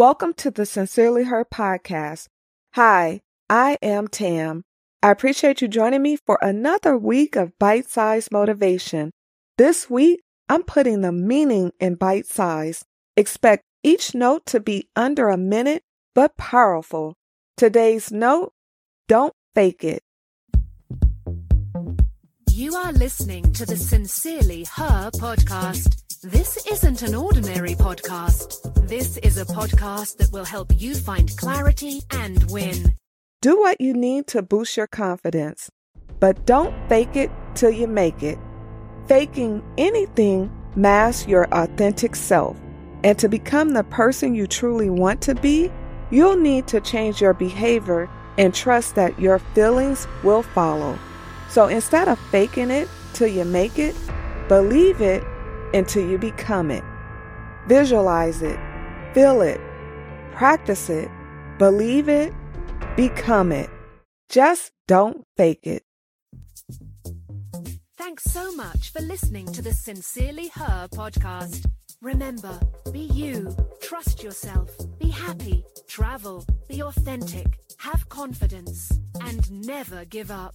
Welcome to the Sincerely Her podcast. Hi, I am Tam. I appreciate you joining me for another week of bite sized motivation. This week, I'm putting the meaning in bite size. Expect each note to be under a minute, but powerful. Today's note don't fake it. You are listening to the Sincerely Her podcast. This isn't an ordinary podcast. This is a podcast that will help you find clarity and win. Do what you need to boost your confidence, but don't fake it till you make it. Faking anything masks your authentic self. And to become the person you truly want to be, you'll need to change your behavior and trust that your feelings will follow. So instead of faking it till you make it, believe it until you become it. Visualize it, feel it, practice it, believe it, become it. Just don't fake it. Thanks so much for listening to the Sincerely Her podcast. Remember, be you, trust yourself, be happy, travel, be authentic, have confidence, and never give up.